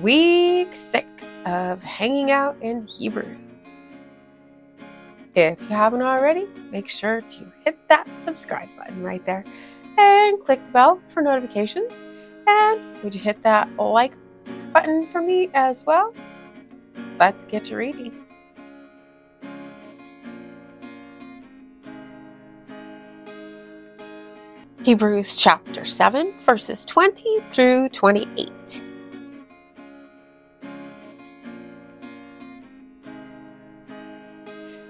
week six of hanging out in Hebrew. If you haven't already, make sure to hit that subscribe button right there and click the bell for notifications. And would you hit that like button for me as well? Let's get to reading. Hebrews chapter 7, verses 20 through 28.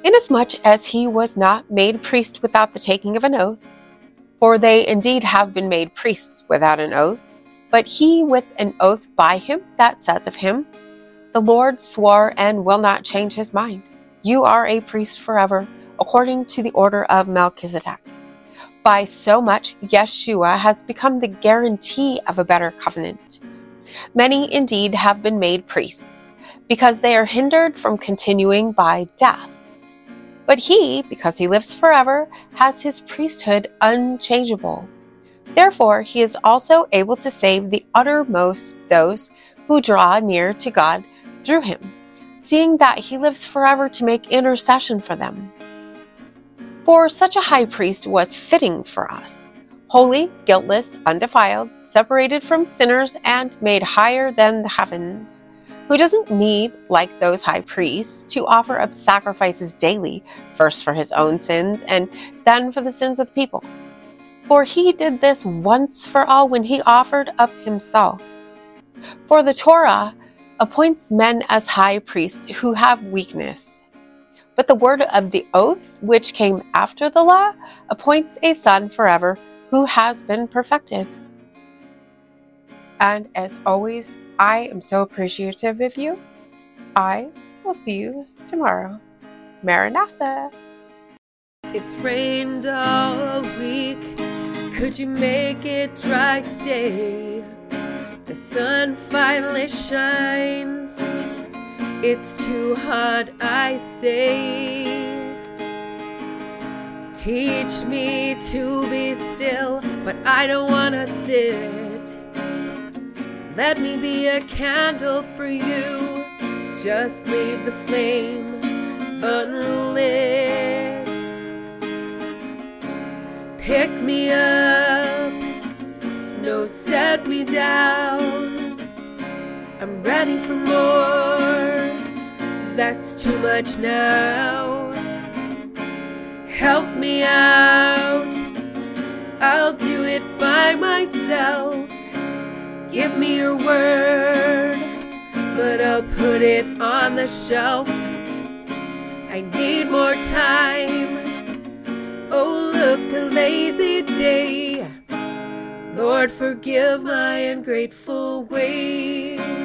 Inasmuch as he was not made priest without the taking of an oath, for they indeed have been made priests without an oath, but he with an oath by him that says of him, The Lord swore and will not change his mind. You are a priest forever, according to the order of Melchizedek. By so much, Yeshua has become the guarantee of a better covenant. Many indeed have been made priests, because they are hindered from continuing by death. But he, because he lives forever, has his priesthood unchangeable. Therefore, he is also able to save the uttermost those who draw near to God through him, seeing that he lives forever to make intercession for them. For such a high priest was fitting for us, holy, guiltless, undefiled, separated from sinners, and made higher than the heavens, who doesn't need, like those high priests, to offer up sacrifices daily, first for his own sins and then for the sins of the people. For he did this once for all when he offered up himself. For the Torah appoints men as high priests who have weakness but the word of the oath, which came after the law, appoints a son forever who has been perfected. And as always, I am so appreciative of you. I will see you tomorrow. Maranatha. It's rained all week. Could you make it dry today? The sun finally shines. It's too hot, I say. Teach me to be still, but I don't wanna sit. Let me be a candle for you. Just leave the flame unlit. Pick me up, no, set me down. I'm ready for more that's too much now. Help me out, I'll do it by myself. Give me your word, but I'll put it on the shelf. I need more time. Oh, look, a lazy day. Lord, forgive my ungrateful ways.